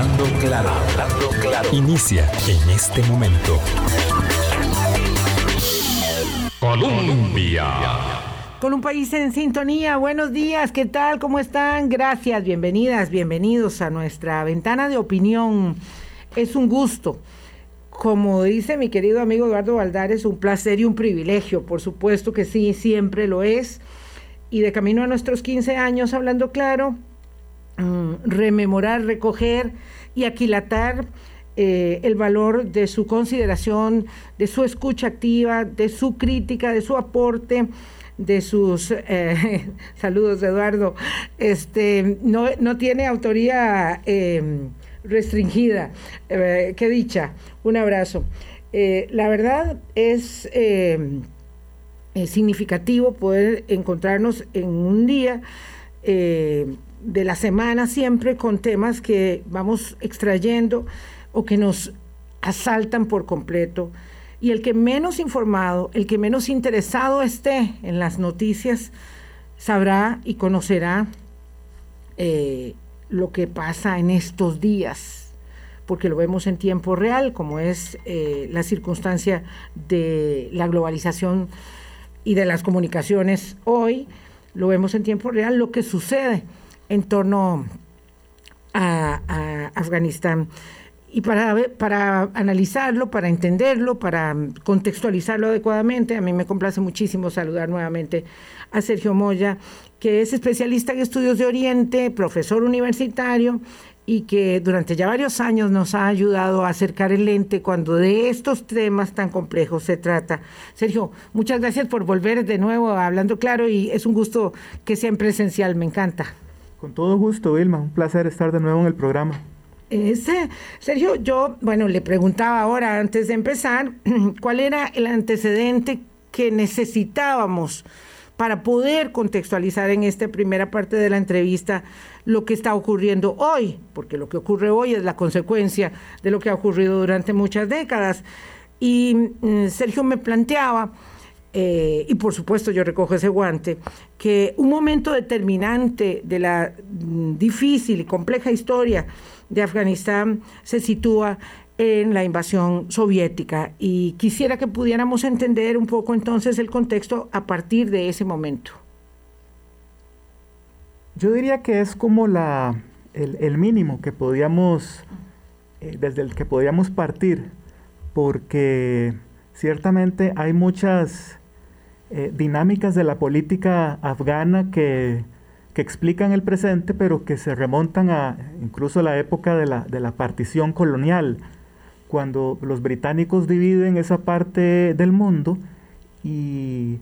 Hablando claro, hablando claro. Inicia en este momento. Colombia. Con un país en sintonía, buenos días, ¿qué tal? ¿Cómo están? Gracias, bienvenidas, bienvenidos a nuestra ventana de opinión. Es un gusto. Como dice mi querido amigo Eduardo Valdares, un placer y un privilegio, por supuesto que sí, siempre lo es. Y de camino a nuestros 15 años, hablando claro, mm, rememorar, recoger y aquilatar eh, el valor de su consideración, de su escucha activa, de su crítica, de su aporte de sus eh, saludos Eduardo. Este no, no tiene autoría em, restringida. Eh, qué dicha. Un abrazo. La verdad es em, significativo poder encontrarnos en un día de la semana siempre con temas que vamos extrayendo o que nos asaltan por completo. Y el que menos informado, el que menos interesado esté en las noticias, sabrá y conocerá eh, lo que pasa en estos días, porque lo vemos en tiempo real, como es eh, la circunstancia de la globalización y de las comunicaciones hoy, lo vemos en tiempo real, lo que sucede en torno a Afganistán y para, para analizarlo, para entenderlo, para contextualizarlo adecuadamente, a mí me complace muchísimo saludar nuevamente a Sergio Moya, que es especialista en estudios de Oriente, profesor universitario y que durante ya varios años nos ha ayudado a acercar el lente cuando de estos temas tan complejos se trata. Sergio, muchas gracias por volver de nuevo hablando claro y es un gusto que sea en presencial, me encanta. Con todo gusto, Vilma, un placer estar de nuevo en el programa. Ese, Sergio, yo, bueno, le preguntaba ahora, antes de empezar, cuál era el antecedente que necesitábamos para poder contextualizar en esta primera parte de la entrevista lo que está ocurriendo hoy, porque lo que ocurre hoy es la consecuencia de lo que ha ocurrido durante muchas décadas. Y mm, Sergio me planteaba, eh, y por supuesto yo recojo ese guante, que un momento determinante de la mm, difícil y compleja historia de Afganistán se sitúa en la invasión soviética y quisiera que pudiéramos entender un poco entonces el contexto a partir de ese momento. Yo diría que es como la, el, mínimo que podíamos, eh, desde el que podíamos partir, porque ciertamente hay muchas eh, dinámicas de la política afgana que que explican el presente, pero que se remontan a incluso la época de la, de la partición colonial, cuando los británicos dividen esa parte del mundo y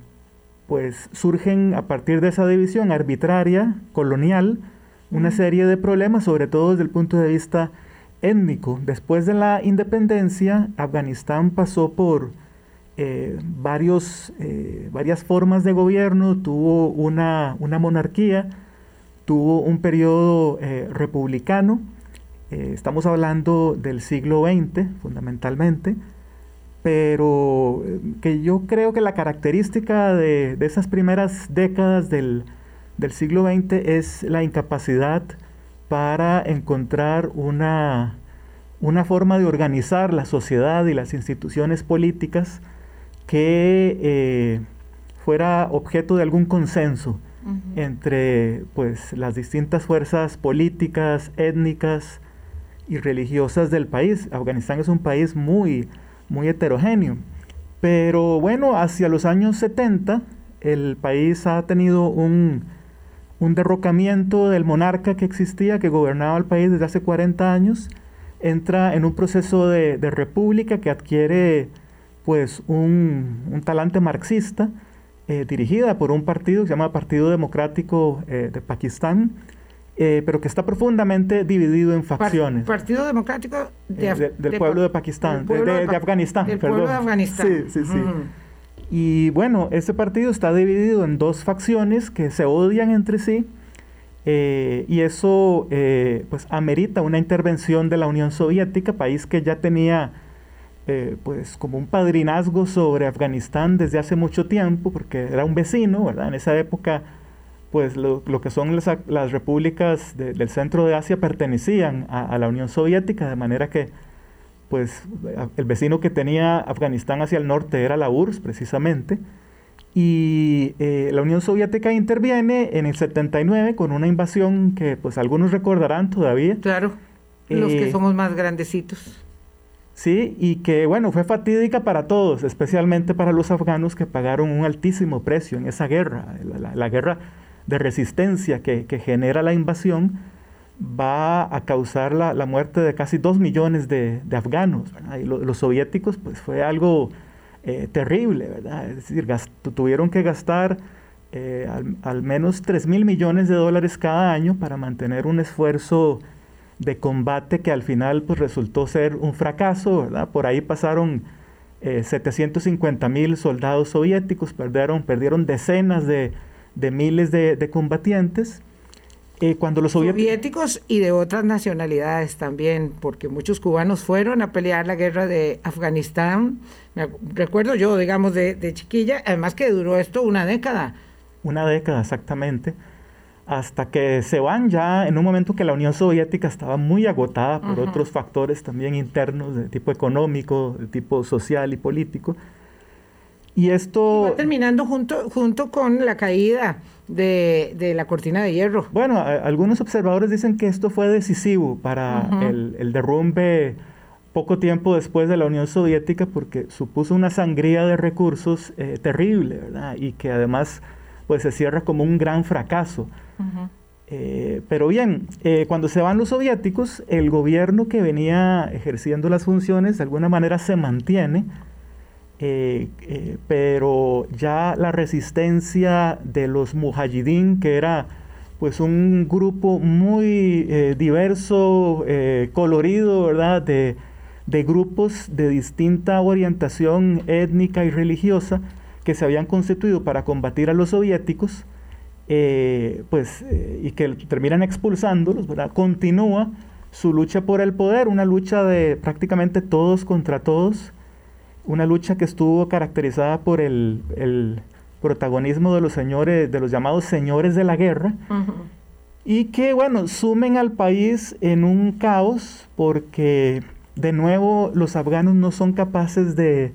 pues surgen a partir de esa división arbitraria, colonial, una serie de problemas, sobre todo desde el punto de vista étnico. Después de la independencia, Afganistán pasó por eh, varios, eh, varias formas de gobierno, tuvo una, monarquía, tuvo un periodo eh, republicano, estamos hablando del siglo XX fundamentalmente, pero que yo creo que la característica de, esas primeras décadas del, del, siglo XX es la incapacidad para encontrar una, una forma de organizar la sociedad y las instituciones políticas que eh, fuera objeto de algún consenso entre pues, las distintas fuerzas políticas, étnicas y religiosas del país. Afganistán es un país muy, muy heterogéneo. Pero bueno, hacia los años 70 el país ha tenido un, derrocamiento del monarca que existía, que gobernaba el país desde hace 40 años, entra en un proceso de, de república que adquiere pues un, talante marxista eh, dirigida por un partido que se llama Partido Democrático eh, de Pakistán, eh, pero que está profundamente dividido en facciones. Partido Democrático del pueblo de Pakistán, de, Afganistán. Del pueblo de Afganistán. Sí, sí, sí. Y bueno, este partido está dividido en dos facciones que se odian entre sí. y eso pues amerita una intervención de la Unión Soviética, país que ya tenía eh, pues como un padrinazgo sobre Afganistán desde hace mucho tiempo, porque era un vecino, ¿verdad? En esa época pues lo, que son las, repúblicas del centro de Asia pertenecían a, la Unión Soviética, de manera que pues el vecino que tenía Afganistán hacia el norte era la URSS precisamente, y eh, la Unión Soviética interviene en el 79 con una invasión que pues algunos recordarán todavía. Claro, los que eh, somos más grandecitos. Sí, y que bueno, fue fatídica para todos, especialmente para los afganos que pagaron un altísimo precio en esa guerra, la, guerra de resistencia que, genera la invasión va a causar la, muerte de casi dos millones de, afganos. Y los soviéticos pues fue algo eh, terrible, ¿verdad? Es decir, tuvieron que gastar eh, al, menos 3 mil millones de dólares cada año para mantener un esfuerzo de combate que al final pues, resultó ser un fracaso, ¿verdad? Por ahí pasaron 750 eh, mil soldados soviéticos, perdieron, perdieron decenas de, miles de combatientes eh, cuando los soviéticos... y de otras nacionalidades también, porque muchos cubanos fueron a pelear la guerra de Afganistán. Recuerdo yo, digamos, de, chiquilla, además que duró esto una década. Una década, exactamente. Hasta que se van ya en un momento que la Unión Soviética estaba muy agotada por otros factores también internos de tipo económico, de tipo social y político. Y esto... terminando junto, junto con la caída de, la cortina de hierro. Bueno, algunos observadores dicen que esto fue decisivo para el, derrumbe poco tiempo después de la Unión Soviética porque supuso una sangría de recursos eh, terrible, ¿verdad? Y que además pues se cierra como un gran fracaso. Eh, pero bien, eh, cuando se van los soviéticos, el gobierno que venía ejerciendo las funciones de alguna manera se mantiene, eh, eh, pero ya la resistencia de los mujahidín, que era pues un grupo muy eh, diverso, colorido, ¿verdad? De, de, grupos de distinta orientación étnica y religiosa que se habían constituido para combatir a los soviéticos, pues, y que terminan expulsándolos, ¿verdad? Continúa su lucha por el poder, una lucha de prácticamente todos contra todos, una lucha que estuvo caracterizada por el, protagonismo de los señores, de los llamados señores de la guerra, y que, bueno, sumen al país en un caos porque, de nuevo, los afganos no son capaces de,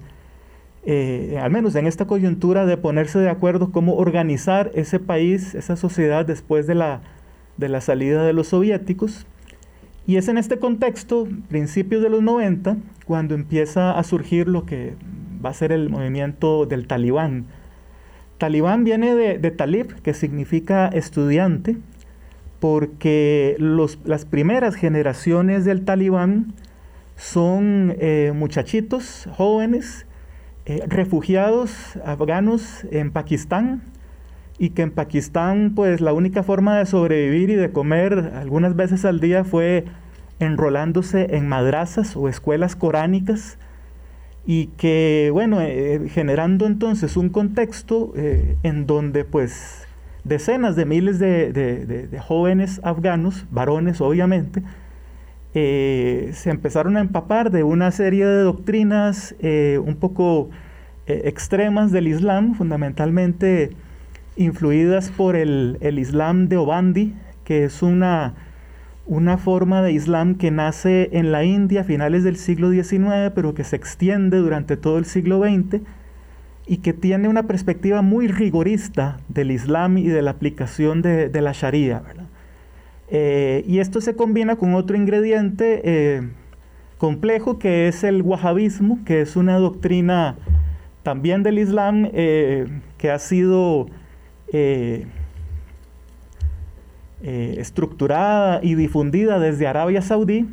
eh, al menos en esta coyuntura, de ponerse de acuerdo cómo organizar ese país, esa sociedad después de la, de la salida de los soviéticos. Y es en este contexto, principios de los 90, cuando empieza a surgir lo que va a ser el movimiento del talibán. Talibán viene de, talib, que significa estudiante, porque las primeras generaciones del talibán son eh, muchachitos jóvenes, eh, refugiados afganos en Pakistán, y que en Pakistán pues la única forma de sobrevivir y de comer algunas veces al día fue enrolándose en madrazas o escuelas coránicas y que bueno eh, generando entonces un contexto eh, en donde pues decenas de miles de, jóvenes afganos, varones obviamente, eh, se empezaron a empapar de una serie de doctrinas un poco extremas del Islam, fundamentalmente influidas por el, Islam de Obandi, que es una, una forma de Islam que nace en la India a finales del siglo XIX, pero que se extiende durante todo el siglo XX y que tiene una perspectiva muy rigorista del Islam y de la aplicación de, la Sharia. Eh, y esto se combina con otro ingrediente eh, complejo que es el wahhabismo, que es una doctrina también del Islam eh, que ha sido estructurada y difundida desde Arabia Saudí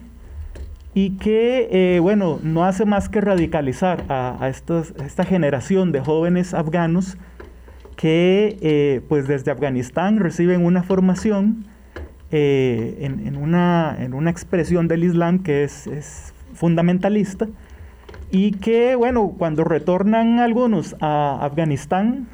y que, bueno, no hace más que radicalizar a, esta generación de jóvenes afganos que, pues desde Afganistán reciben una formación en, una, en, una, expresión del Islam que es, es fundamentalista y que, bueno, cuando retornan algunos a Afganistán,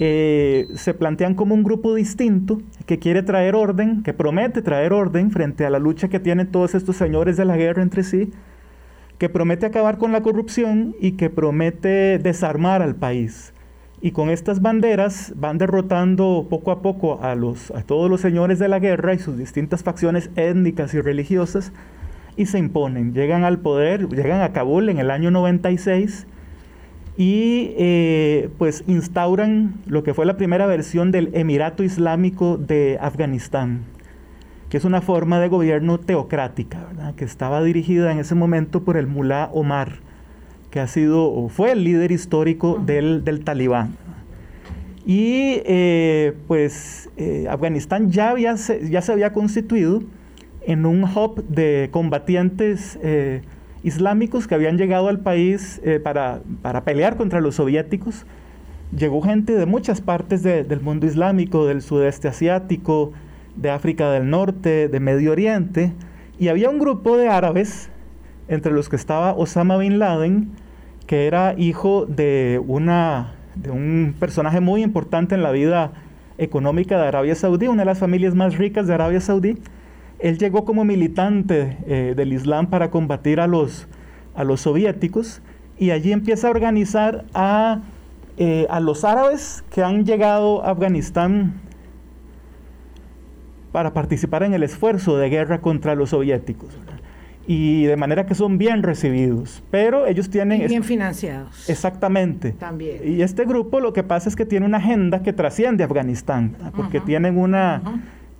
eh, se plantean como un grupo distinto que quiere traer orden, que promete traer orden frente a la lucha que tienen todos estos señores de la guerra entre sí, que promete acabar con la corrupción y que promete desarmar al país. Y con estas banderas van derrotando poco a poco a, todos los señores de la guerra y sus distintas facciones étnicas y religiosas y se imponen, llegan al poder, llegan a Kabul en el año 96 y eh, pues instauran lo que fue la primera versión del Emirato Islámico de Afganistán, que es una forma de gobierno teocrática, que estaba dirigida en ese momento por el mulá Omar que ha sido o fue el líder histórico del, talibán. Y eh, pues eh, Afganistán ya, había, ya se había constituido en un hub de combatientes eh, islámicos que habían llegado al país para, para, pelear contra los soviéticos. Llegó gente de muchas partes del mundo islámico, del sudeste asiático, de África del Norte, de Medio Oriente, y había un grupo de árabes, entre los que estaba Osama Bin Laden, que era hijo de, una, de un personaje muy importante en la vida económica de Arabia Saudí, una de las familias más ricas de Arabia Saudí. Él llegó como militante eh, del Islam para combatir a los, a los soviéticos y allí empieza a organizar a, eh, a los árabes que han llegado a Afganistán para participar en el esfuerzo de guerra contra los soviéticos y de manera que son bien recibidos, pero ellos tienen... bien financiados. Exactamente. También. Y este grupo lo que pasa es que tiene una agenda que trasciende Afganistán, porque tienen una...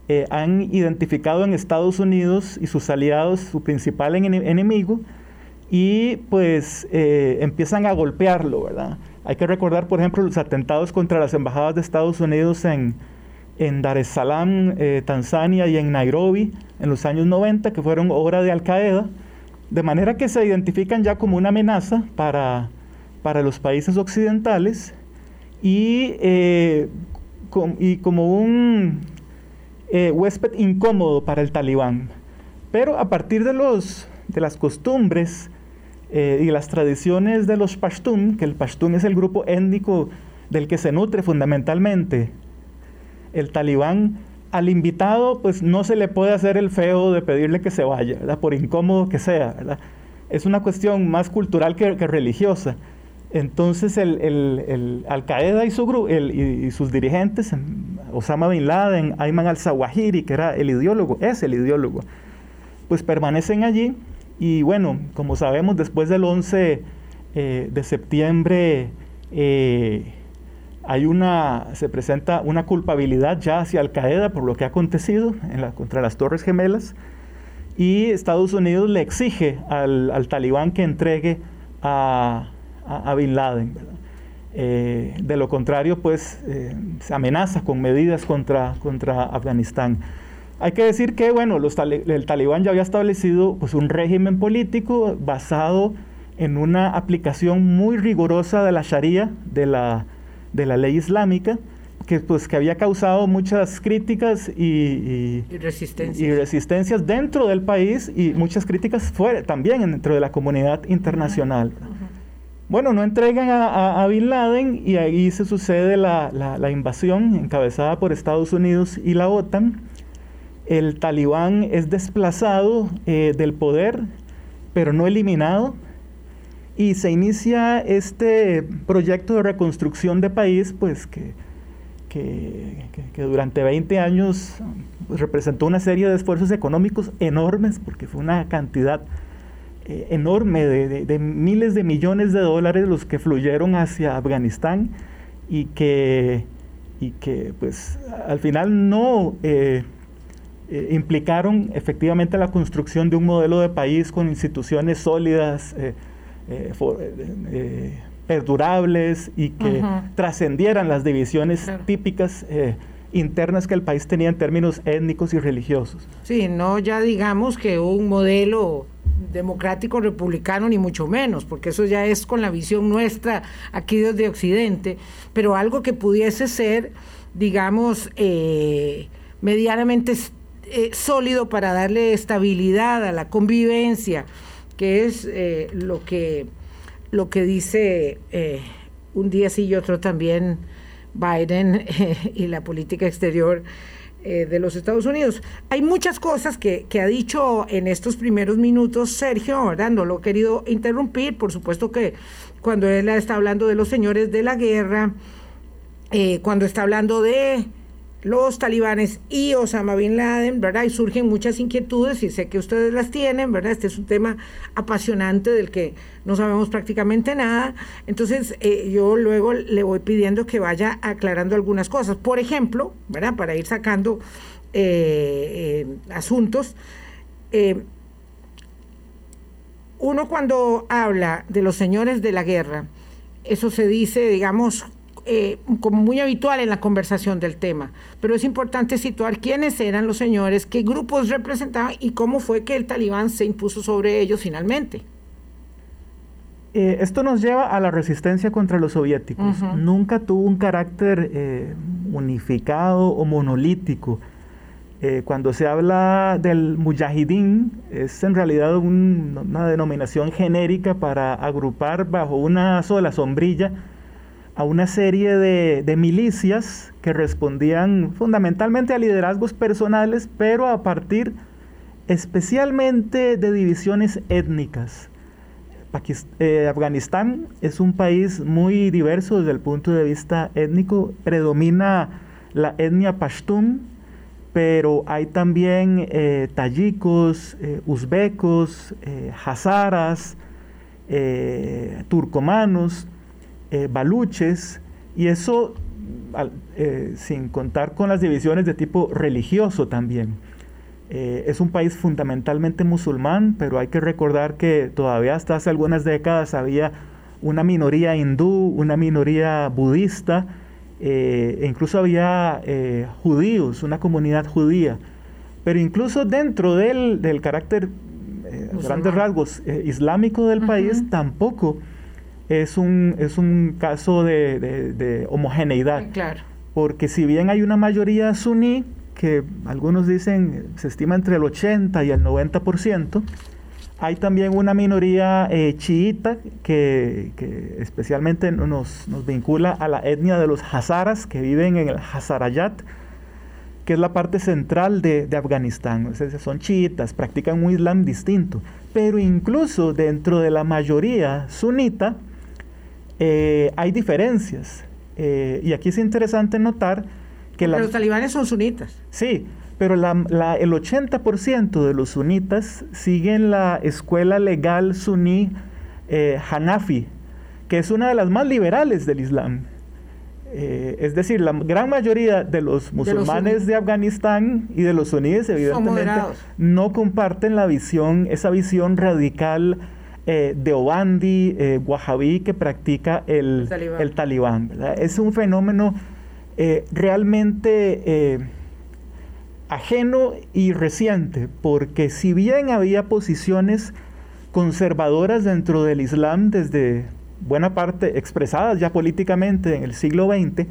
Eh, han identificado en Estados Unidos y sus aliados su principal enemigo y pues eh, empiezan a golpearlo, ¿verdad? Hay que recordar, por ejemplo, los atentados contra las embajadas de Estados Unidos en, en Dar es Salaam, eh, Tanzania y en Nairobi en los años 90, que fueron obra de Al Qaeda, de manera que se identifican ya como una amenaza para, para los países occidentales y, eh, como un eh, huésped incómodo para el talibán. Pero a partir de, los, de las costumbres y las tradiciones de los Pashtun, que el Pashtun es el grupo étnico del que se nutre fundamentalmente el talibán al invitado pues no se le puede hacer el feo de pedirle que se vaya, por incómodo que sea. Es una cuestión más cultural que, religiosa. Entonces el, Al Qaeda y, su, y, sus dirigentes, Osama Bin Laden, Ayman al-Zawahiri, que era el ideólogo, es el ideólogo, pues permanecen allí y bueno, como sabemos, después del 11 eh, de septiembre eh, hay una, se presenta una culpabilidad ya hacia Al Qaeda por lo que ha acontecido en la, contra las Torres Gemelas y Estados Unidos le exige al, talibán que entregue a, Bin Laden. Eh, de lo contrario, pues eh, se amenaza con medidas contra, contra Afganistán. Hay que decir que, bueno, los el talibán ya había establecido pues, un régimen político basado en una aplicación muy rigurosa de la Sharia, de la de la ley islámica, que, pues, que había causado muchas críticas y, resistencias. dentro del país y muchas críticas fuera, también dentro de la comunidad internacional. Bueno, no entregan a, Bin Laden y ahí se sucede la, invasión encabezada por Estados Unidos y la OTAN. El talibán es desplazado eh, del poder, pero no eliminado y se inicia este proyecto de reconstrucción de país, pues que, que, durante 20 años pues, representó una serie de esfuerzos económicos enormes, porque fue una cantidad eh, enorme de, miles de millones de dólares los que fluyeron hacia Afganistán y que, y que pues al final no eh, eh, implicaron efectivamente la construcción de un modelo de país con instituciones sólidas, eh, eh, perdurables y que trascendieran las divisiones típicas internas que el país tenía en términos étnicos y religiosos. Sí, no ya digamos que un modelo democrático republicano ni mucho menos, porque eso ya es con la visión nuestra aquí desde Occidente, pero algo que pudiese ser, digamos, medianamente sólido para darle estabilidad a la convivencia que es eh, lo, que, lo que dice eh, un día sí y otro también Biden y la política exterior eh, de los Estados Unidos. Hay muchas cosas que, ha dicho en estos primeros minutos Sergio, ¿verdad? No lo he querido interrumpir, por supuesto que cuando él está hablando de los señores de la guerra, eh, cuando está hablando de los talibanes y Osama Bin Laden, ¿verdad? Y surgen muchas inquietudes y sé que ustedes las tienen, ¿verdad? Este es un tema apasionante del que no sabemos prácticamente nada. Entonces, eh, yo luego le voy pidiendo que vaya aclarando algunas cosas. Por ejemplo, ¿verdad? Para ir sacando eh, asuntos. uno cuando habla de los señores de la guerra, eso se dice, digamos, eh, como muy habitual en la conversación del tema, pero es importante situar quiénes eran los señores, qué grupos representaban y cómo fue que el talibán se impuso sobre ellos finalmente. Eh, esto nos lleva a la resistencia contra los soviéticos. Nunca tuvo un carácter eh, unificado o monolítico. cuando se habla del mujahidín, es en realidad una denominación genérica para agrupar bajo una sola sombrilla a una serie de, milicias que respondían fundamentalmente a liderazgos personales, pero a partir especialmente de divisiones étnicas. Eh, Afganistán es un país muy diverso desde el punto de vista étnico, predomina la etnia pashtun, pero hay también eh, tayikos, eh, uzbecos, hazaras, turcomanos, eh, baluches, y eso eh, sin contar con las divisiones de tipo religioso también. Eh, es un país fundamentalmente musulmán, pero hay que recordar que todavía hasta hace algunas décadas había una minoría hindú, una minoría budista, e incluso había judíos, una comunidad judía. Pero incluso dentro del, carácter, grandes rasgos, islámico del país, tampoco es un, es un caso de, homogeneidad. Claro. Porque si bien hay una mayoría suní, que algunos dicen se estima entre el 80 y el 90%, hay también una minoría eh, chiita que, especialmente nos, vincula a la etnia de los hazaras que viven en el Hazarayat, que es la parte central de, Afganistán. son chiitas, practican un islam distinto. Pero incluso dentro de la mayoría sunita, eh, hay diferencias. Eh, y aquí es interesante notar que... los talibanes son sunitas. Sí, pero el 80% de los sunitas siguen la escuela legal suní eh, Hanafi, que es una de las más liberales del Islam. es decir, la gran mayoría de los musulmanes de, Afganistán y de los suníes, evidentemente, no comparten la visión, esa visión radical eh, de Obandi, eh, Wahhabí, que practica el talibán. Es un fenómeno eh, realmente eh, ajeno y reciente, porque si bien había posiciones conservadoras dentro del Islam desde buena parte expresadas ya políticamente en el siglo XX,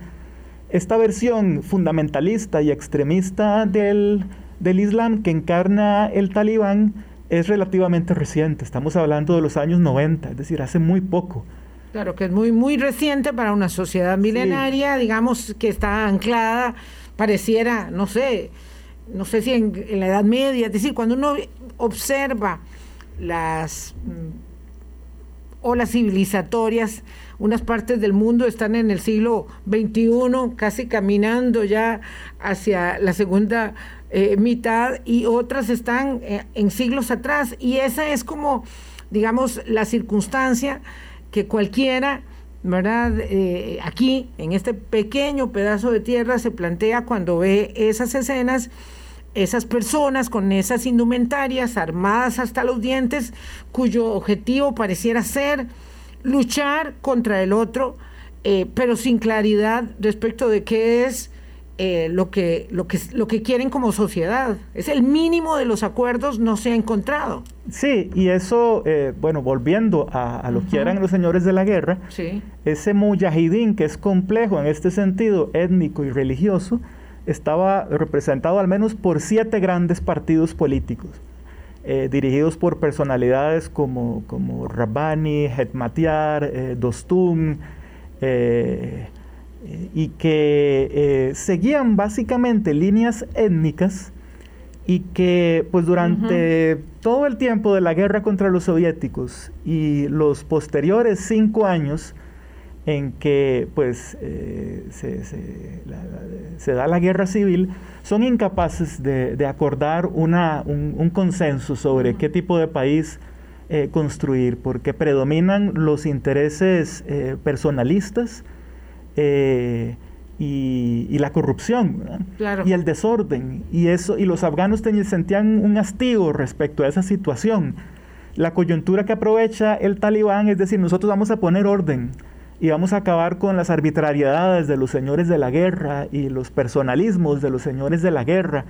esta versión fundamentalista y extremista del, del Islam que encarna el talibán es relativamente reciente, estamos hablando de los años 90, es decir, hace muy poco. Claro, que es muy, muy reciente para una sociedad milenaria, digamos, que está anclada, pareciera, no sé, no sé si en, la Edad Media, es decir, cuando uno observa las mm, olas civilizatorias, unas partes del mundo están en el siglo XXI, casi caminando ya hacia la segunda eh, mitad y otras están eh, en siglos atrás. Y esa es como, digamos, la circunstancia que cualquiera, ¿verdad? Eh, aquí, en este pequeño pedazo de tierra, se plantea cuando ve esas escenas esas personas con esas indumentarias armadas hasta los dientes, cuyo objetivo pareciera ser luchar contra el otro, pero sin claridad respecto de qué es eh, lo, que, lo, que, lo que quieren como sociedad. Es el mínimo de los acuerdos, no se ha encontrado. Sí, y eso, eh, bueno, volviendo a, lo que eran los señores de la guerra, ese mujahidín que es complejo en este sentido étnico y religioso, estaba representado al menos por siete grandes partidos políticos. Eh, dirigidos por personalidades como, como Rabbani, Hetmatiar, Dostum, y que eh, seguían básicamente líneas étnicas y que pues durante todo el tiempo de la guerra contra los soviéticos y los posteriores cinco años en que pues se, da la guerra civil, son incapaces de, acordar una, un, consenso sobre qué tipo de país construir, porque predominan los intereses personalistas y, la corrupción y el desorden y eso y los afganos sentían un hastío respecto a esa situación. La coyuntura que aprovecha el talibán es decir nosotros vamos a poner orden y vamos a acabar con las arbitrariedades de los señores de la guerra y los personalismos de los señores de la guerra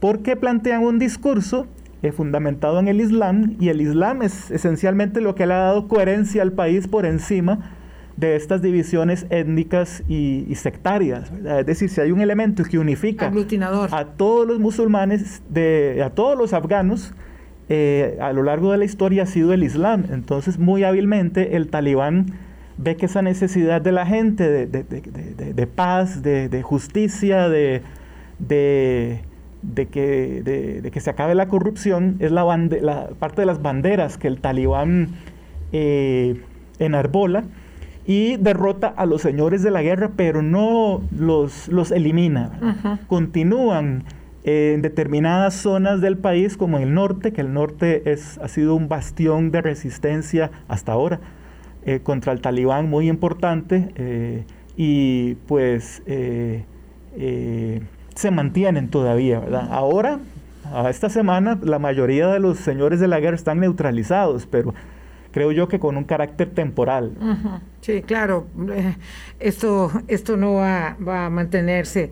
porque plantean un discurso eh, fundamentado en el Islam y el Islam es esencialmente lo que le ha dado coherencia al país por encima de estas divisiones étnicas y, sectarias. Es decir, si hay un elemento que unifica a todos los musulmanes, de, a todos los afganos, eh, a lo largo de la historia ha sido el Islam. Entonces, muy hábilmente, el talibán ve que esa necesidad de la gente de, paz, de, justicia, de, que, que se acabe la corrupción, es la, la, parte de las banderas que el talibán eh, enarbola y derrota a los señores de la guerra, pero no los, los elimina. Continúan en determinadas zonas del país, como en el norte, que el norte es, ha sido un bastión de resistencia hasta ahora eh, contra el talibán muy importante, eh, y pues eh, se mantienen todavía. ¿verdad? Ahora, a esta semana, la mayoría de los señores de la guerra están neutralizados, pero creo yo que con un carácter temporal. Sí, claro, esto, esto no va, a mantenerse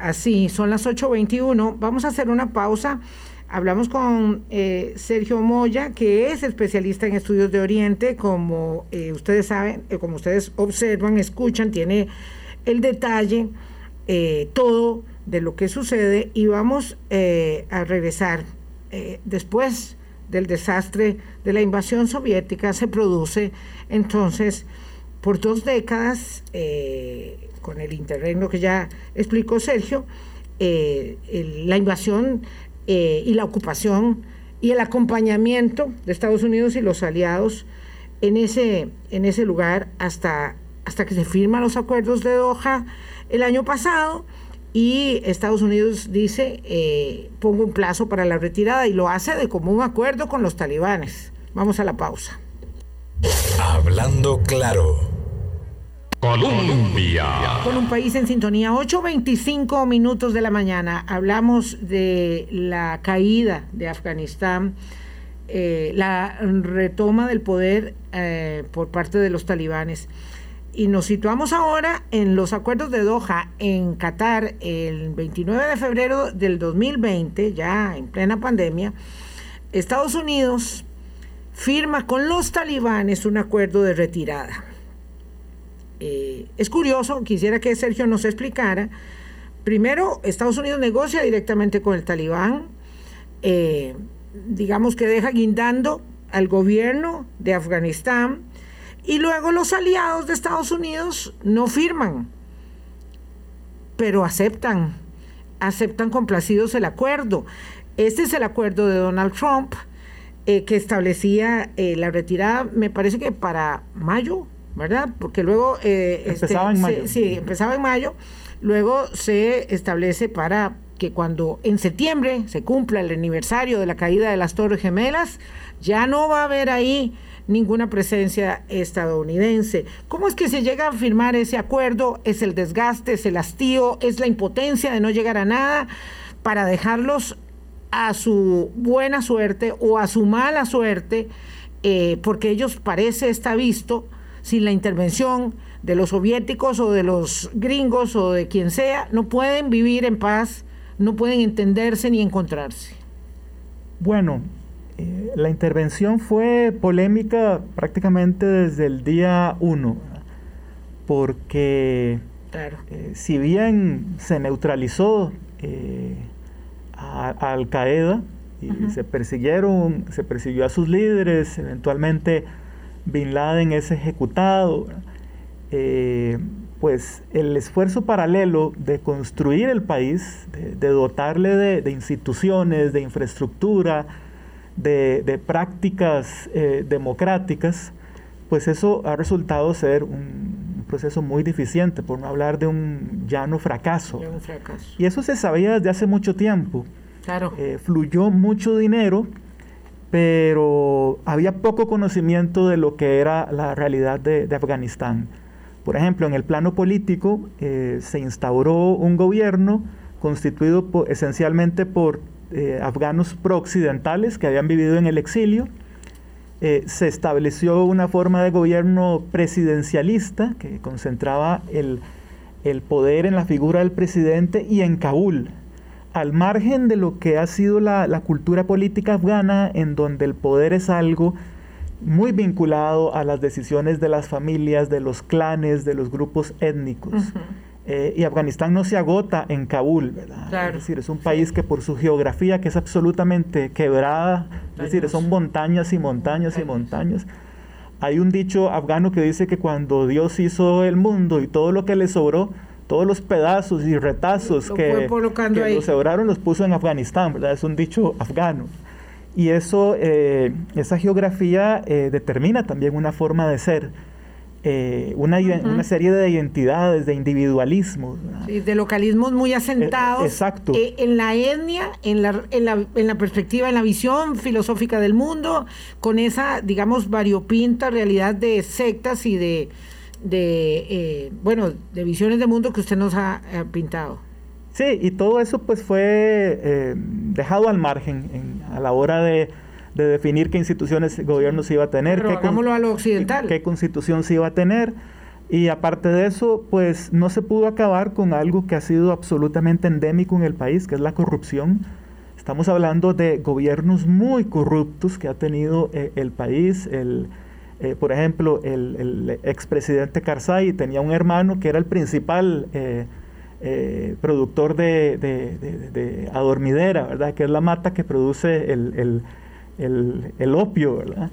así. Son las 8.21, vamos a hacer una pausa. Hablamos con eh, Sergio Moya, que es especialista en estudios de Oriente, como ustedes saben, como ustedes observan, escuchan, tiene el detalle, todo de lo que sucede. Y vamos a regresar después del desastre de la invasión soviética se produce entonces por dos décadas, eh, con el interregno que ya explicó Sergio, eh, la invasión eh, y la ocupación y el acompañamiento de Estados Unidos y los aliados en ese, en ese lugar hasta, hasta que se firman los acuerdos de Doha el año pasado y Estados Unidos dice, eh, pongo un plazo para la retirada y lo hace de común acuerdo con los talibanes. Vamos a la pausa. Hablando claro. Colombia. Con un país en sintonía, 8.25 minutos de la mañana. Hablamos de la caída de Afganistán, eh, la retoma del poder eh, por parte de los talibanes. Y nos situamos ahora en los acuerdos de Doha en Qatar el 29 de febrero del 2020, ya en plena pandemia. Estados Unidos firma con los talibanes un acuerdo de retirada. Eh, es curioso, quisiera que Sergio nos explicara. Primero, Estados Unidos negocia directamente con el talibán, eh, digamos que deja guindando al gobierno de Afganistán y luego los aliados de Estados Unidos no firman, pero aceptan, aceptan complacidos el acuerdo. Este es el acuerdo de Donald Trump eh, que establecía la retirada, me parece que para mayo, ¿verdad? Porque luego... Eh, este, empezaba en mayo. sí, empezaba en mayo. Luego se establece para que cuando en septiembre se cumpla el aniversario de la caída de las Torres Gemelas, ya no va a haber ahí ninguna presencia estadounidense. ¿Cómo es que se llega a firmar ese acuerdo? ¿Es el desgaste, es el hastío, es la impotencia de no llegar a nada para dejarlos a su buena suerte o a su mala suerte? Eh, porque ellos parece está visto sin la intervención de los soviéticos o de los gringos o de quien sea, no pueden vivir en paz, no pueden entenderse ni encontrarse. Bueno, eh, la intervención fue polémica prácticamente desde el día uno, porque eh, si bien se neutralizó eh, a, Al Qaeda y se persiguieron, se persiguió a sus líderes, eventualmente Bin Laden es ejecutado, pues el esfuerzo paralelo de construir el país, de, dotarle de instituciones, de infraestructura, de, prácticas eh, democráticas, pues eso ha resultado ser un proceso muy deficiente, por no hablar de un llano fracaso. Fracaso. Y eso se sabía desde hace mucho tiempo. Claro. Eh, fluyó mucho dinero, pero había poco conocimiento de lo que era la realidad de, Afganistán. Por ejemplo, en el plano político eh, se instauró un gobierno constituido esencialmente por eh, afganos pro-occidentales que habían vivido en el exilio, eh, se estableció una forma de gobierno presidencialista que concentraba el, poder en la figura del presidente y en Kabul, al margen de lo que ha sido la, cultura política afgana, en donde el poder es algo muy vinculado a las decisiones de las familias, de los clanes, de los grupos étnicos. Eh, y Afganistán no se agota en Kabul, ¿verdad? Es decir, es un país que por su geografía, que es absolutamente quebrada, es decir, son montañas y montañas y montañas. Hay un dicho afgano que dice que cuando Dios hizo el mundo y todo lo que le sobró, todos los pedazos y retazos que, que los sobraron los puso en Afganistán, ¿verdad? Es un dicho afgano. Y eso, eh, esa geografía eh, determina también una forma de ser. Eh, una, una, serie de identidades, de individualismos. de localismos muy asentados. Eh, exacto. Eh, en la etnia, en la, en, la, en la perspectiva, en la visión filosófica del mundo, con esa, digamos, variopinta realidad de sectas y de, de bueno, de visiones de mundo que usted nos ha, pintado. Sí, y todo eso pues fue dejado al margen a la hora de de definir qué instituciones el gobierno se iba a tener, qué, a lo occidental. qué constitución se iba a tener. Y aparte de eso, pues no se pudo acabar con algo que ha sido absolutamente endémico en el país, que es la corrupción. Estamos hablando de gobiernos muy corruptos que ha tenido eh, el país. El, eh, por ejemplo, el, el expresidente Karzai tenía un hermano que era el principal eh, productor de, de, adormidera, ¿verdad? Que es la mata que produce el el, opio, ¿verdad?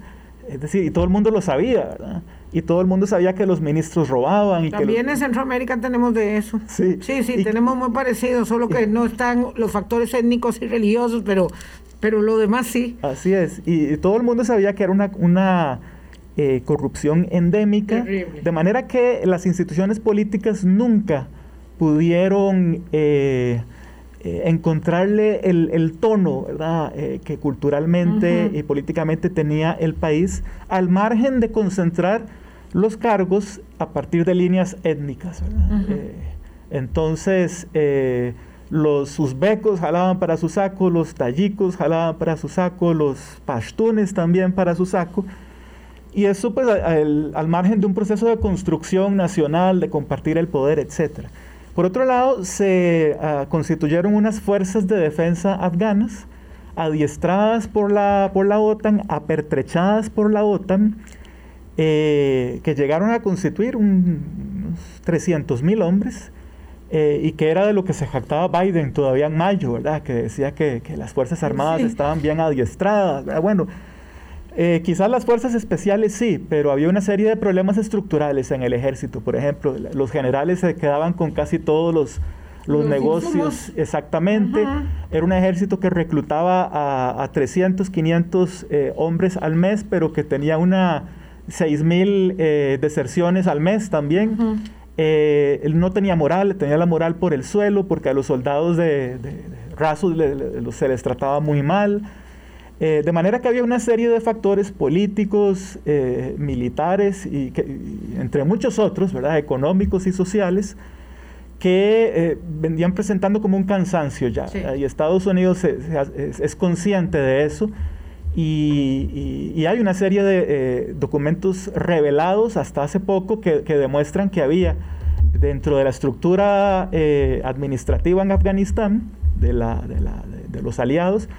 Es decir, y todo el mundo lo sabía, ¿verdad? Y todo el mundo sabía que los ministros robaban. Y También en Centroamérica tenemos de eso. Sí, sí, sí tenemos muy parecido, solo que no están los factores étnicos y religiosos, pero, pero lo demás sí. Así es, y, todo el mundo sabía que era una, una eh, corrupción endémica, de manera que las instituciones políticas nunca pudieron... Eh, eh, encontrarle el, tono eh, que culturalmente y políticamente tenía el país, al margen de concentrar los cargos a partir de líneas étnicas. Eh, entonces, los uzbecos jalaban para su saco, los tayikos jalaban para su saco, los pashtunes también para su saco. Y eso pues al, margen de un proceso de construcción nacional, de compartir el poder, etcétera. Por otro lado, se ah, constituyeron unas fuerzas de defensa afganas, adiestradas por la, por la OTAN, apertrechadas por la OTAN, eh, que llegaron a constituir unos 300 mil hombres, eh, y que era de lo que se jactaba Biden todavía en mayo, ¿verdad? Que decía que, las Fuerzas Armadas estaban bien adiestradas. Bueno, eh, quizás las fuerzas especiales sí, pero había una serie de problemas estructurales en el ejército. Por ejemplo, los generales se quedaban con casi todos los, los, negocios. Exactamente. Era un ejército que reclutaba a, a 300, 500 eh, hombres al mes, pero que tenía una 6 mil eh, deserciones al mes también. él no tenía moral, tenía la moral por el suelo, porque a los soldados de, rasos se les trataba muy mal. Eh, de manera que había una serie de factores políticos, eh, militares y, entre muchos otros, ¿verdad? económicos y sociales, que eh, vendían presentando como un cansancio ya. Y Estados Unidos es, consciente de eso. Y, hay una serie de documentos revelados hasta hace poco que, demuestran que había dentro de la estructura administrativa en Afganistán, de, de los aliados,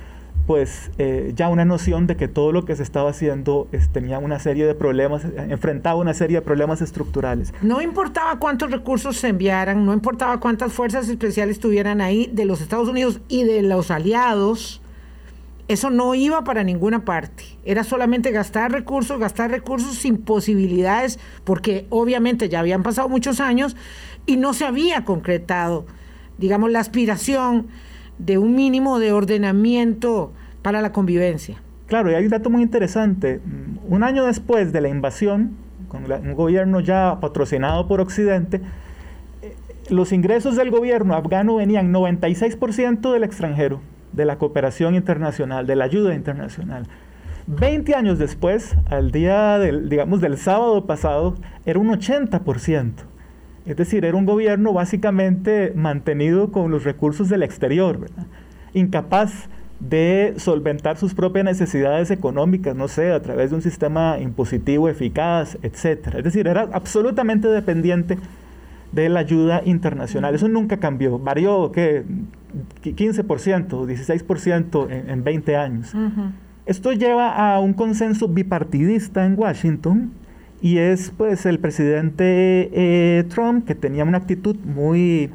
pues eh, ya una noción de que todo lo que se estaba haciendo tenía una serie de problemas, enfrentaba una serie de problemas estructurales. No importaba cuántos recursos se enviaran, no importaba cuántas fuerzas especiales estuvieran ahí de los Estados Unidos y de los aliados, eso no iba para ninguna parte. Era solamente gastar recursos, gastar recursos sin posibilidades, porque obviamente ya habían pasado muchos años y no se había concretado, digamos, la aspiración de un mínimo de ordenamiento para la convivencia. Claro, y hay un dato muy interesante. Un año después de la invasión, con un gobierno ya patrocinado por Occidente, eh, los ingresos del gobierno afgano venían 96% del extranjero, de la cooperación internacional, de la ayuda internacional. 20 años después, al día del, digamos, del sábado pasado, era un 80%. Es decir, era un gobierno básicamente mantenido con los recursos del exterior, incapaz de solventar sus propias necesidades económicas, no sé, a través de un sistema impositivo eficaz, etc. Es decir, era absolutamente dependiente de la ayuda internacional. Eso nunca cambió. Varió, ¿qué? 15%, 16% en, en 20 años. Esto lleva a un consenso bipartidista en Washington y es pues el presidente eh, Trump que tenía una actitud muy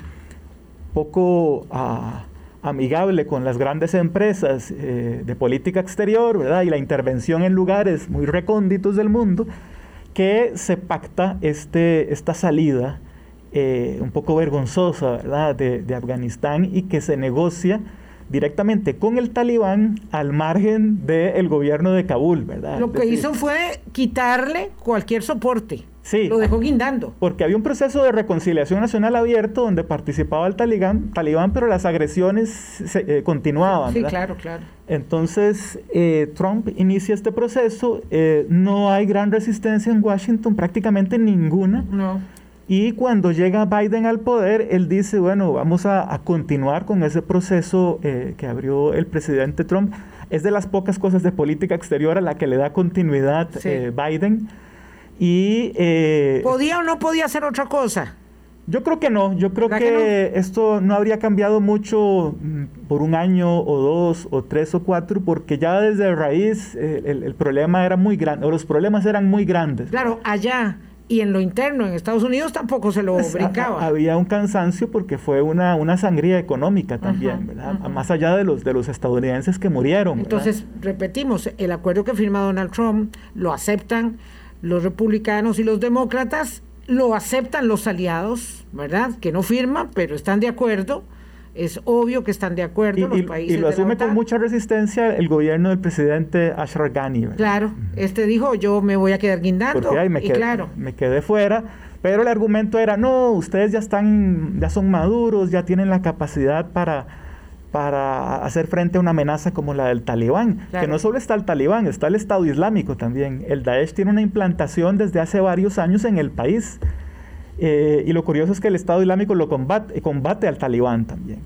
poco ah, amigable con las grandes empresas eh, de política exterior, ¿verdad? Y la intervención en lugares muy recónditos del mundo, que se pacta este, esta salida eh, un poco vergonzosa, ¿verdad? De, de Afganistán y que se negocia directamente con el talibán al margen del gobierno de Kabul, ¿verdad? Lo que hizo fue quitarle cualquier soporte. Sí. Lo dejó guindando. Porque había un proceso de reconciliación nacional abierto donde participaba el talibán, talibán pero las agresiones se, eh, continuaban. Sí, claro, claro. Entonces, eh, Trump inicia este proceso. Eh, no hay gran resistencia en Washington, prácticamente ninguna. No. Y cuando llega Biden al poder, él dice, bueno, vamos a, a continuar con ese proceso eh, que abrió el presidente Trump. Es de las pocas cosas de política exterior a la que le da continuidad Sí. eh, Biden. Y eh, ¿Podía o no podía hacer otra cosa? yo creo que no, yo creo ¿Verdad que, esto no habría cambiado mucho mm, por un año o dos o tres o cuatro, porque ya desde raíz el, el problema era muy grande, o los problemas eran muy grandes. Claro, allá y en lo interno, en Estados Unidos, tampoco se lo Pues, brincaba. ha- Había un cansancio porque fue una, una sangría económica también, Ajá, ¿verdad? ajá. Más allá de los, de los estadounidenses que murieron. ¿verdad? Entonces, repetimos, el acuerdo que firma Donald Trump lo aceptan los republicanos y los demócratas, lo aceptan los aliados, ¿verdad? Que no firman, pero están de acuerdo. Es obvio que están de acuerdo y, los países. y lo asume con mucha resistencia el gobierno del presidente Ashraf Ghani, ¿verdad? Claro, este dijo, yo me voy a quedar guindando. Porque ay, me, y quedé, claro, me quedé fuera. Pero el argumento era, no, ustedes ya están, ya son maduros, ya tienen la capacidad para, para hacer frente a una amenaza como la del talibán. Claro. Que no solo está el talibán, está el Estado Islámico también. El Daesh tiene una implantación desde hace varios años en el país. Eh, y lo curioso es que el Estado Islámico lo combate, combate al talibán también.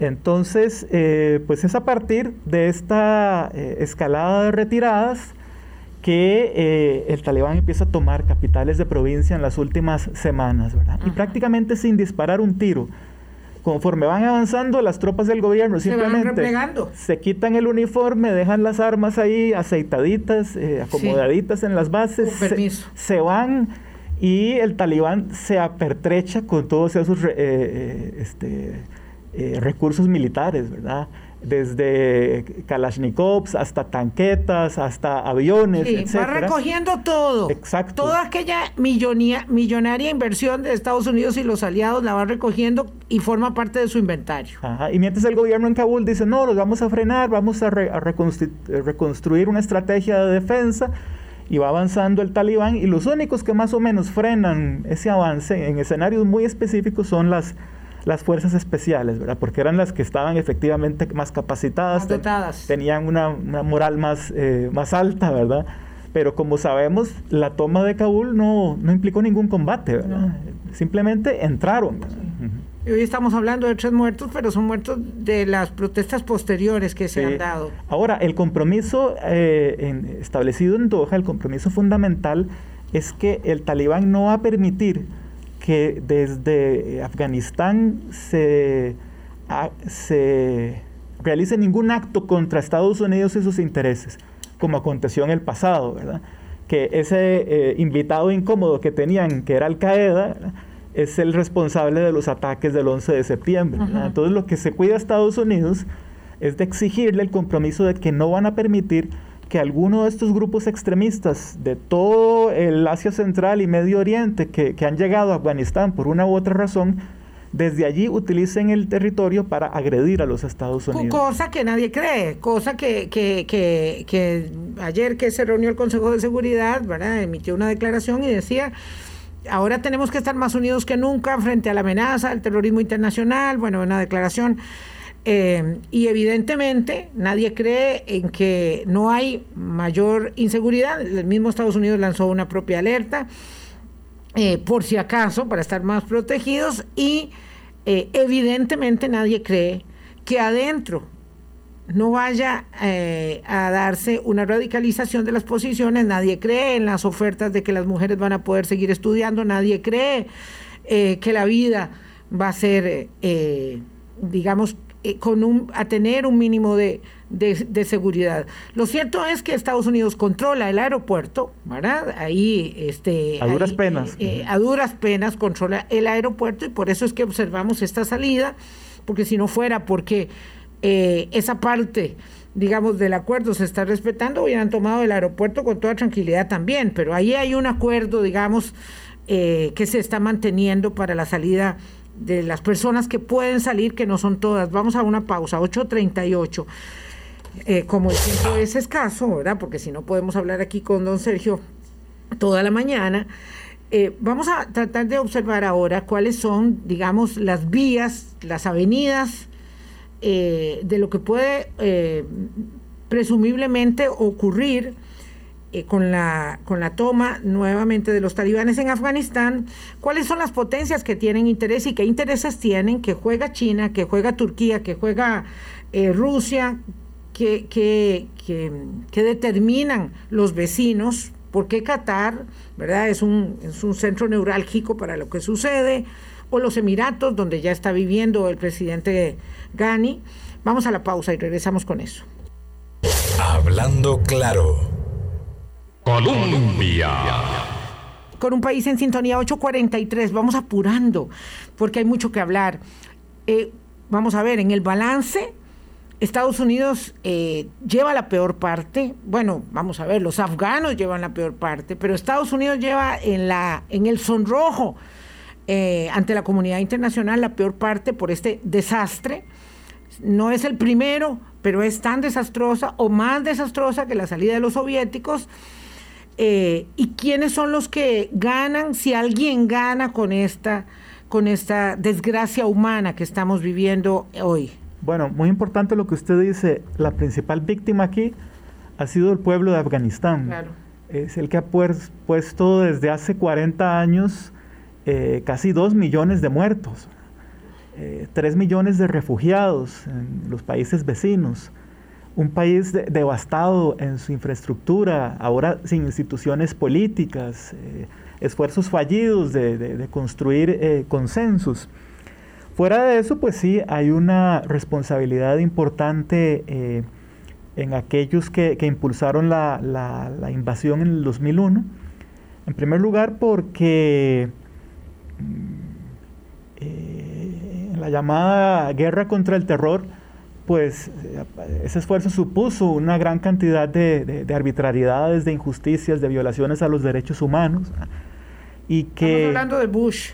Entonces, eh, pues es a partir de esta eh, escalada de retiradas que el talibán empieza a tomar capitales de provincia en las últimas semanas, ¿verdad? Y prácticamente sin disparar un tiro. Conforme van avanzando las tropas del gobierno, Se simplemente se quitan el uniforme, dejan las armas ahí aceitaditas, acomodaditas en las bases, Con se- se van y el talibán se apertrecha con todos esos eh, eh, este, eh, recursos militares, ¿verdad? Desde Kalashnikovs hasta tanquetas, hasta aviones, sí, va etcétera. recogiendo todo. Exacto. Toda aquella millonia- millonaria inversión de Estados Unidos y los aliados la va recogiendo y forma parte de su inventario. Ajá, Y mientras el gobierno en Kabul dice, no, los vamos a frenar, vamos a, re- a eh, reconstruir una estrategia de defensa, y va avanzando el talibán, y los únicos que más o menos frenan ese avance en escenarios muy específicos son las, las fuerzas especiales, ¿verdad? Porque eran las que estaban efectivamente más capacitadas, Más ten- dotadas. tenían una, una moral más, eh, más alta, ¿verdad? Pero como sabemos, la toma de Kabul no, no implicó ningún combate, ¿verdad? Simplemente entraron. Hoy estamos hablando de tres muertos, pero son muertos de las protestas posteriores que se Sí. han dado. Ahora, el compromiso eh, en- establecido en Doha, el compromiso fundamental es que el talibán no va a permitir que desde Afganistán se, a- se realice ningún acto contra Estados Unidos y sus intereses, como aconteció en el pasado, ¿verdad? Que ese eh, invitado incómodo que tenían, que era Al Qaeda, ¿verdad? Es el responsable de los ataques del 11 de septiembre. Entonces, lo que se cuida a Estados Unidos es de exigirle el compromiso de que no van a permitir que alguno de estos grupos extremistas de todo el Asia Central y Medio Oriente que, que han llegado a Afganistán por una u otra razón desde allí utilicen el territorio para agredir a los Estados Unidos. Cosa que nadie cree, cosa que, que, que, que ayer que se reunió el Consejo de Seguridad, ¿verdad? emitió una declaración y decía ahora tenemos que estar más unidos que nunca frente a la amenaza del terrorismo internacional, bueno, una declaración. Eh, y evidentemente nadie cree en que no hay mayor inseguridad. El mismo Estados Unidos lanzó una propia alerta, eh, por si acaso, para estar más protegidos. Y eh, evidentemente nadie cree que adentro no vaya eh, a darse una radicalización de las posiciones, nadie cree en las ofertas de que las mujeres van a poder seguir estudiando, nadie cree eh, que la vida va a ser, eh, digamos, con un, a tener un mínimo de, de, seguridad. Lo cierto es que Estados Unidos controla el aeropuerto, ¿verdad? Ahí, este, a duras penas. a duras penas controla el aeropuerto y por eso es que observamos esta salida, porque si no fuera porque eh, esa parte, digamos, del acuerdo se está respetando, hubieran tomado el aeropuerto con toda tranquilidad también, pero ahí hay un acuerdo, digamos, eh, que se está manteniendo para la salida de las personas que pueden salir, que no son todas. Vamos a una pausa, 8.38. Eh, como el tiempo es escaso, ¿verdad? Porque si no podemos hablar aquí con don Sergio toda la mañana. vamos a tratar de observar ahora cuáles son, digamos, las vías, las avenidas eh, de lo que puede eh, presumiblemente ocurrir eh, con, la, con la toma nuevamente de los talibanes en Afganistán, cuáles son las potencias que tienen interés y qué intereses tienen, que juega China, que juega Turquía, que juega Rusia, que, que, que, determinan los vecinos, por qué Qatar, ¿verdad? Es un, es un centro neurálgico para lo que sucede, o los Emiratos, donde ya está viviendo el presidente Gani. Vamos a la pausa y regresamos con eso. Hablando claro. Colombia. Con un país en sintonía 843, vamos apurando, porque hay mucho que hablar. Eh, vamos a ver, en el balance, Estados Unidos eh, lleva la peor parte. Bueno, vamos a ver, los afganos llevan la peor parte, pero Estados Unidos lleva en, la, en el sonrojo eh, ante la comunidad internacional la peor parte por este desastre. No es el primero, pero es tan desastrosa o más desastrosa que la salida de los soviéticos. Eh, ¿Y quiénes son los que ganan? Si alguien gana con esta, con esta desgracia humana que estamos viviendo hoy. Bueno, muy importante lo que usted dice. La principal víctima aquí ha sido el pueblo de Afganistán. Es el que ha puesto desde hace 40 años eh, casi 2 millones de muertos, eh, 3 millones de refugiados en los países vecinos, un país devastado en su infraestructura, ahora sin instituciones políticas, eh, esfuerzos fallidos de, construir eh, consensos. Fuera de eso, pues sí, hay una responsabilidad importante en aquellos que, impulsaron la, invasión en el 2001. En primer lugar, porque eh, en la llamada guerra contra el terror, pues ese esfuerzo supuso una gran cantidad de, arbitrariedades, de injusticias, de violaciones a los derechos humanos. Y que, Estamos hablando de Bush.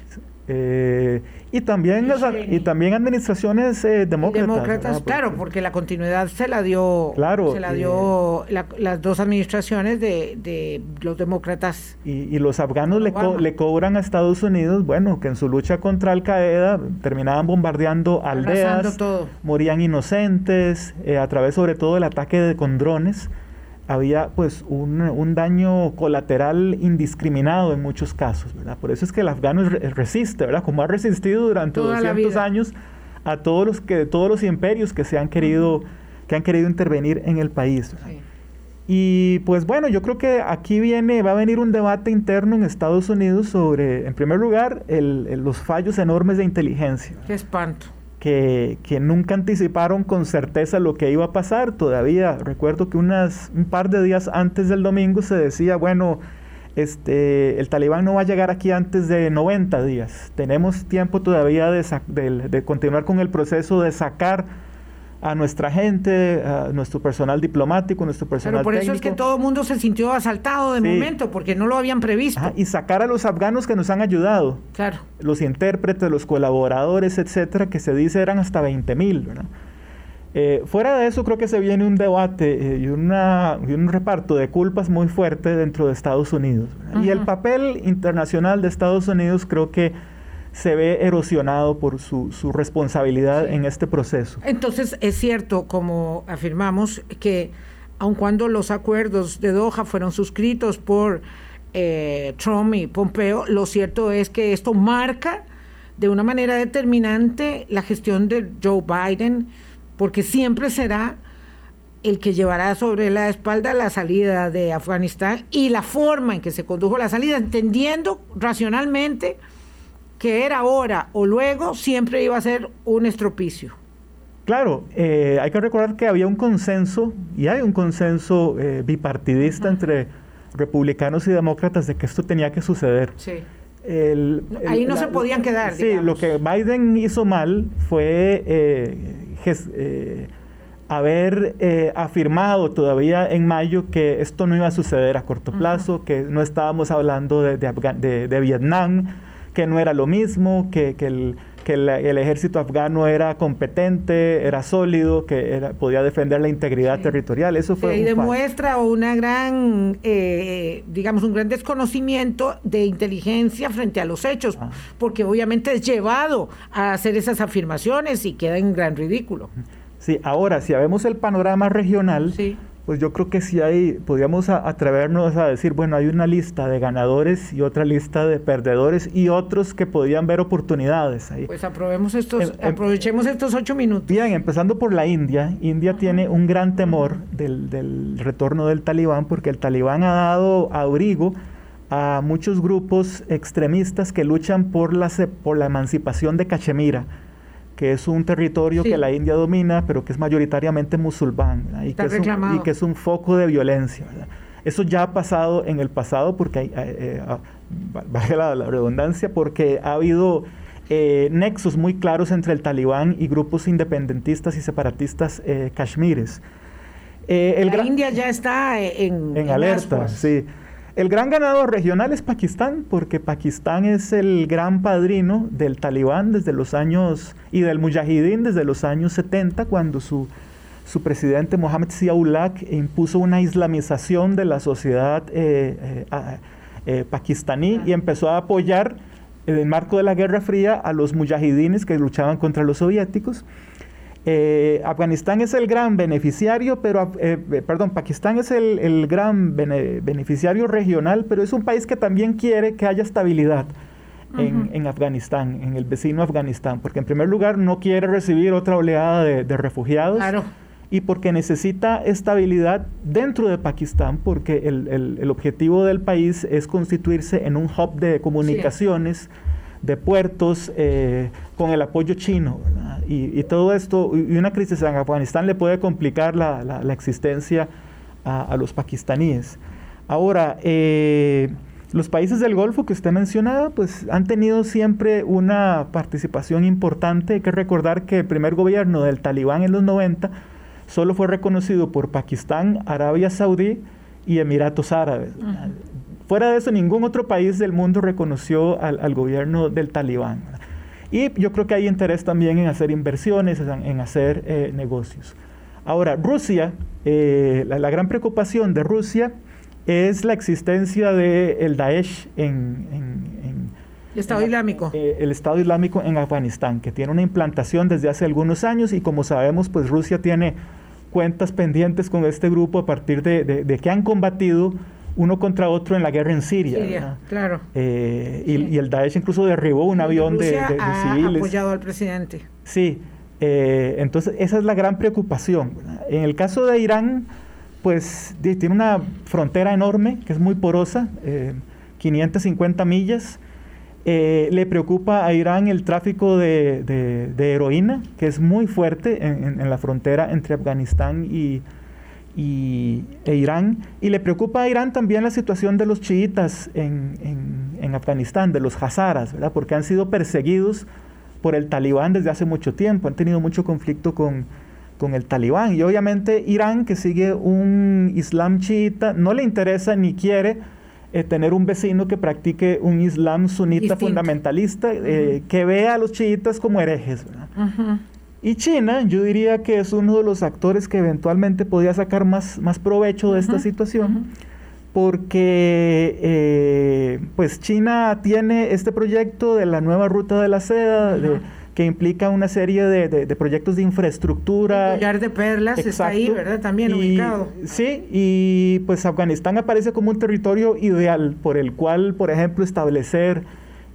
Eh, y también, y también administraciones eh, demócratas. Demócratas, claro, porque la continuidad se la dio, claro, se la dio las dos administraciones de, los demócratas. Y, los afganos le, le, cobran a Estados Unidos, bueno, que en su lucha contra Al Qaeda terminaban bombardeando aldeas, morían inocentes, eh, a través sobre todo del ataque de, con drones había pues un, daño colateral indiscriminado en muchos casos, ¿verdad? Por eso es que el afgano resiste, ¿verdad? Como ha resistido durante 200 años a todos los que todos los imperios que se han querido que han querido intervenir en el país. Y pues bueno, yo creo que aquí viene va a venir un debate interno en Estados Unidos sobre, en primer lugar, los fallos enormes de inteligencia. Qué espanto que, nunca anticiparon con certeza lo que iba a pasar. Todavía recuerdo que unas, un par de días antes del domingo se decía, bueno, este, el talibán no va a llegar aquí antes de 90 días. Tenemos tiempo todavía de, de, continuar con el proceso de sacar a nuestra gente, a nuestro personal diplomático, nuestro personal Pero por eso es que todo el mundo se sintió asaltado de momento, porque no lo habían previsto. y sacar a los afganos que nos han ayudado. Claro. Los intérpretes, los colaboradores, etcétera, que se dice eran hasta 20 mil, eh, fuera de eso, creo que se viene un debate eh, y, una, un reparto de culpas muy fuerte dentro de Estados Unidos. Y el papel internacional de Estados Unidos creo que se ve erosionado por su, responsabilidad en este proceso. Entonces, es cierto, como afirmamos, que aun cuando los acuerdos de Doha fueron suscritos por eh, Trump y Pompeo, lo cierto es que esto marca de una manera determinante la gestión de Joe Biden, porque siempre será el que llevará sobre la espalda la salida de Afganistán y la forma en que se condujo la salida, entendiendo racionalmente que era ahora o luego, siempre iba a ser un estropicio. Claro, eh, hay que recordar que había un consenso, y hay un consenso eh, bipartidista entre republicanos y demócratas de que esto tenía que suceder. Sí. Ahí no se podían quedar. Sí, lo que Biden hizo mal fue eh, haber afirmado todavía en mayo que esto no iba a suceder a corto plazo, que no estábamos hablando de, de Vietnam, que no era lo mismo, que, el, el, ejército afgano era competente, era sólido, que podía defender la integridad territorial. Eso fue. Y demuestra una gran, eh, digamos, un gran desconocimiento de inteligencia frente a los hechos, ah. porque obviamente es llevado a hacer esas afirmaciones y queda en gran ridículo. Sí, ahora, si vemos el panorama regional, sí pues yo creo que sí hay, podríamos atrevernos a decir, bueno, hay una lista de ganadores y otra lista de perdedores y otros que podían ver oportunidades ahí. Pues aprobemos estos, em, em, aprovechemos estos ocho minutos. Bien, empezando por la India. India tiene un gran temor del, del retorno del talibán porque el talibán ha dado abrigo a muchos grupos extremistas que luchan por la, por la emancipación de Cachemira que es un territorio que la India domina, pero que es mayoritariamente musulmán y, que es un, y, que es un, foco de violencia. Eso ya ha pasado en el pasado, porque hay, eh, ah, la, redundancia, porque ha habido eh, nexos muy claros entre el talibán y grupos independentistas y separatistas eh, kashmires. la India ya está en, en, alerta, sí. El gran ganador regional es Pakistán, porque Pakistán es el gran padrino del talibán desde los años, y del mujahideen desde los años 70, cuando su, su presidente Mohammed Ziaulak impuso una islamización de la sociedad eh, eh, eh, pakistaní y empezó a apoyar en el marco de la Guerra Fría a los mujahidines que luchaban contra los soviéticos. Eh, Afganistán es el gran beneficiario, pero, eh, eh, perdón, Pakistán es el, gran beneficiario regional, pero es un país que también quiere que haya estabilidad en, Afganistán, en el vecino Afganistán, porque en primer lugar no quiere recibir otra oleada de, refugiados. Y porque necesita estabilidad dentro de Pakistán, porque el, objetivo del país es constituirse en un hub de comunicaciones de puertos eh, con el apoyo chino. Y, todo esto, y una crisis en Afganistán le puede complicar la, la, existencia a, los pakistaníes. Ahora, eh, los países del Golfo que usted mencionaba, pues han tenido siempre una participación importante. Hay que recordar que el primer gobierno del talibán en los 90 solo fue reconocido por Pakistán, Arabia Saudí y Emiratos Árabes. Fuera de eso, ningún otro país del mundo reconoció al, gobierno del talibán. Y yo creo que hay interés también en hacer inversiones, en, hacer eh, negocios. Ahora, Rusia, eh, la, gran preocupación de Rusia es la existencia del el Daesh en, el Estado Islámico. Eh, el Estado Islámico en Afganistán, que tiene una implantación desde hace algunos años y como sabemos, pues Rusia tiene cuentas pendientes con este grupo a partir de, de que han combatido uno contra otro en la guerra en Siria. claro. Eh, y, el Daesh incluso derribó un avión de, de, ha apoyado al presidente. Sí, eh, entonces esa es la gran preocupación. En el caso de Irán, pues tiene una frontera enorme, que es muy porosa, 550 eh, millas. le preocupa a Irán el tráfico de, heroína, que es muy fuerte en la frontera entre Afganistán y, y, e Irán. Y le preocupa a Irán también la situación de los chiitas en, en, Afganistán, de los hazaras, ¿verdad? porque han sido perseguidos por el talibán desde hace mucho tiempo, han tenido mucho conflicto con, con el talibán. Y obviamente Irán, que sigue un islam chiita, no le interesa ni quiere eh, tener un vecino que practique un islam sunita fundamentalista, eh, que vea a los chiitas como herejes. Y China, yo diría que es uno de los actores que eventualmente podría sacar más, más provecho de esta situación, porque eh, pues China tiene este proyecto de la nueva ruta de la seda, que implica una serie de, proyectos de infraestructura. El collar de perlas está ahí, ¿verdad? También ubicado. Sí, y pues Afganistán aparece como un territorio ideal por el cual, por ejemplo, establecer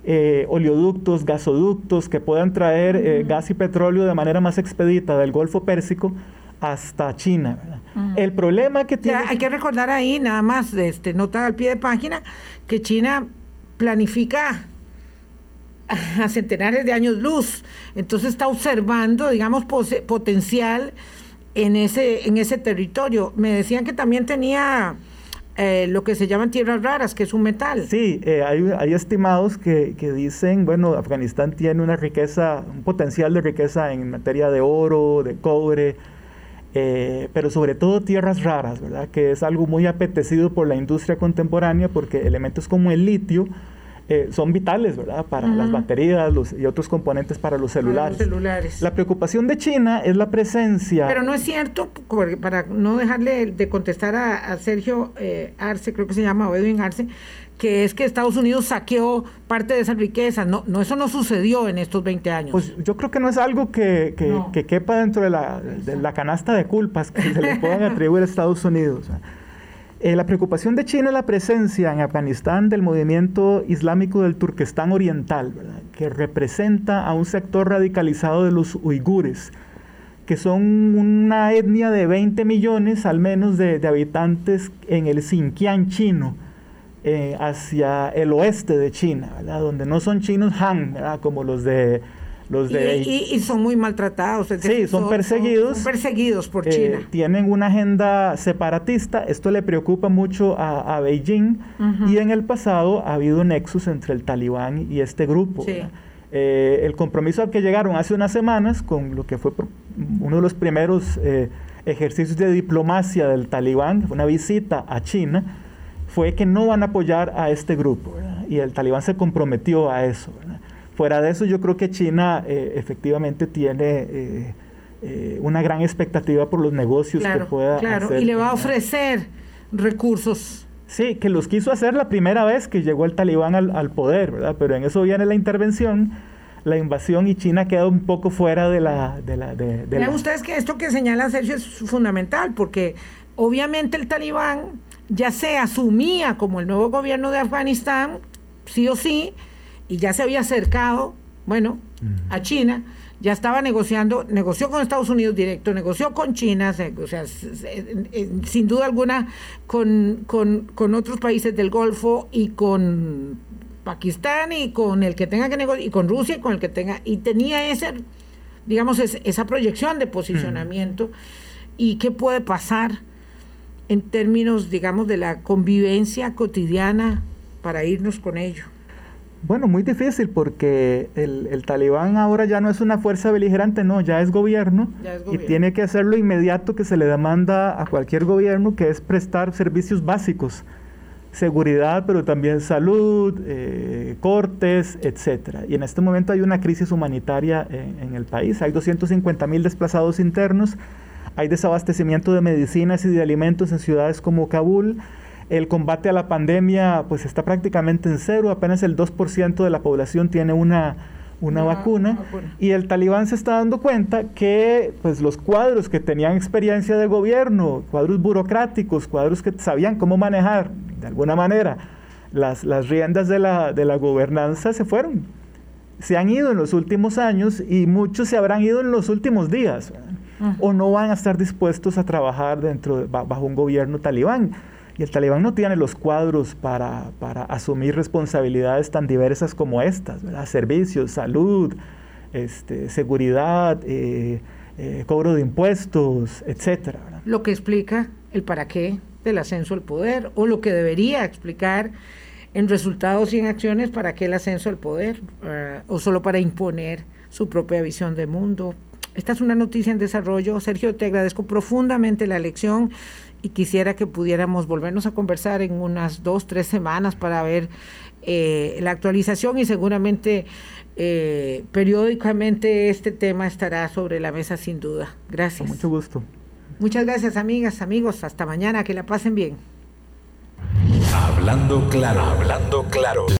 eh, oleoductos, gasoductos que puedan traer eh, gas y petróleo de manera más expedita del Golfo Pérsico hasta China. El problema que tiene... hay que recordar ahí, nada más, este, nota al pie de página, que China planifica a centenares de años luz. Entonces está observando, digamos, potencial en ese, en ese territorio. Me decían que también tenía eh, lo que se llaman tierras raras, que es un metal. Sí, eh, hay, estimados que, dicen, bueno, Afganistán tiene una riqueza, un potencial de riqueza en materia de oro, de cobre, eh, pero sobre todo tierras raras, ¿verdad? Que es algo muy apetecido por la industria contemporánea porque elementos como el litio, eh, son vitales, ¿verdad? Para las baterías y otros componentes para los celulares. celulares. La preocupación de China es la presencia... Pero no es cierto, para no dejarle de contestar a, Sergio eh, Arce, creo que se llama, o Edwin Arce, que es que Estados Unidos saqueó parte de esa riqueza. No, no, eso no sucedió en estos 20 años. Pues yo creo que no es algo que, que, quepa dentro de la, de la, canasta de culpas que se le puedan atribuir a Estados Unidos. Eh, la preocupación de China es la presencia en Afganistán del movimiento islámico del Turquestán Oriental, que representa a un sector radicalizado de los uigures, que son una etnia de 20 millones al menos de, habitantes en el Xinjiang chino, eh, hacia el oeste de China, donde no son chinos Han, como los de y, son muy maltratados. sí, son, perseguidos. Son, perseguidos por eh, China. Tienen una agenda separatista. Esto le preocupa mucho a, Beijing. Y en el pasado ha habido nexos entre el talibán y este grupo. Eh, el compromiso al que llegaron hace unas semanas con lo que fue uno de los primeros eh, ejercicios de diplomacia del talibán, una visita a China, fue que no van a apoyar a este grupo. Y el talibán se comprometió a eso. Fuera de eso, yo creo que China eh, efectivamente tiene eh, eh, una gran expectativa por los negocios que pueda claro, Y le va a ofrecer recursos. Sí, que los quiso hacer la primera vez que llegó el talibán al, poder, ¿verdad? Pero en eso viene la intervención la invasión y China queda un poco fuera de la... De la de, Vean ustedes que esto que señala Sergio es fundamental, porque obviamente el talibán ya se asumía como el nuevo gobierno de Afganistán, sí o sí, y ya se había acercado, bueno, a China, ya estaba negociando, negoció con Estados Unidos directo, negoció con China, o sea, sin duda alguna con, con, otros países del Golfo y con Pakistán y con el que tenga que negociar, y con Rusia y con el que tenga, y tenía ese, digamos, esa proyección de posicionamiento. ¿Y qué puede pasar en términos, digamos, de la convivencia cotidiana para irnos con ello? Bueno, muy difícil porque el, talibán ahora ya no es una fuerza beligerante, no, ya es, gobierno, y tiene que hacer lo inmediato que se le demanda a cualquier gobierno, que es prestar servicios básicos, seguridad, pero también salud, eh, cortes, etcétera. Y en este momento hay una crisis humanitaria en, en el país, hay 250 mil desplazados internos, hay desabastecimiento de medicinas y de alimentos en ciudades como Kabul, el combate a la pandemia pues está prácticamente en cero, apenas el 2% de la población tiene una, una, vacuna, y el talibán se está dando cuenta que pues los cuadros que tenían experiencia de gobierno, cuadros burocráticos, cuadros que sabían cómo manejar de alguna manera las, las riendas de la, de la gobernanza se fueron. Se han ido en los últimos años y muchos se habrán ido en los últimos días o no van a estar dispuestos a trabajar dentro bajo un gobierno talibán. Y el talibán no tiene los cuadros para, asumir responsabilidades tan diversas como estas. Servicios, salud, este, seguridad, eh, eh, cobro de impuestos, etcétera. Lo que explica el para qué del ascenso al poder, o lo que debería explicar en resultados y en acciones para qué el ascenso al poder, eh, o solo para imponer su propia visión de mundo, esta es una noticia en desarrollo. Sergio, te agradezco profundamente la lección y quisiera que pudiéramos volvernos a conversar en unas dos, tres semanas para ver eh, la actualización y seguramente eh, periódicamente este tema estará sobre la mesa sin duda. Gracias. Con mucho gusto. Muchas gracias amigas, amigos. Hasta mañana. Que la pasen bien. Hablando claro, hablando claro.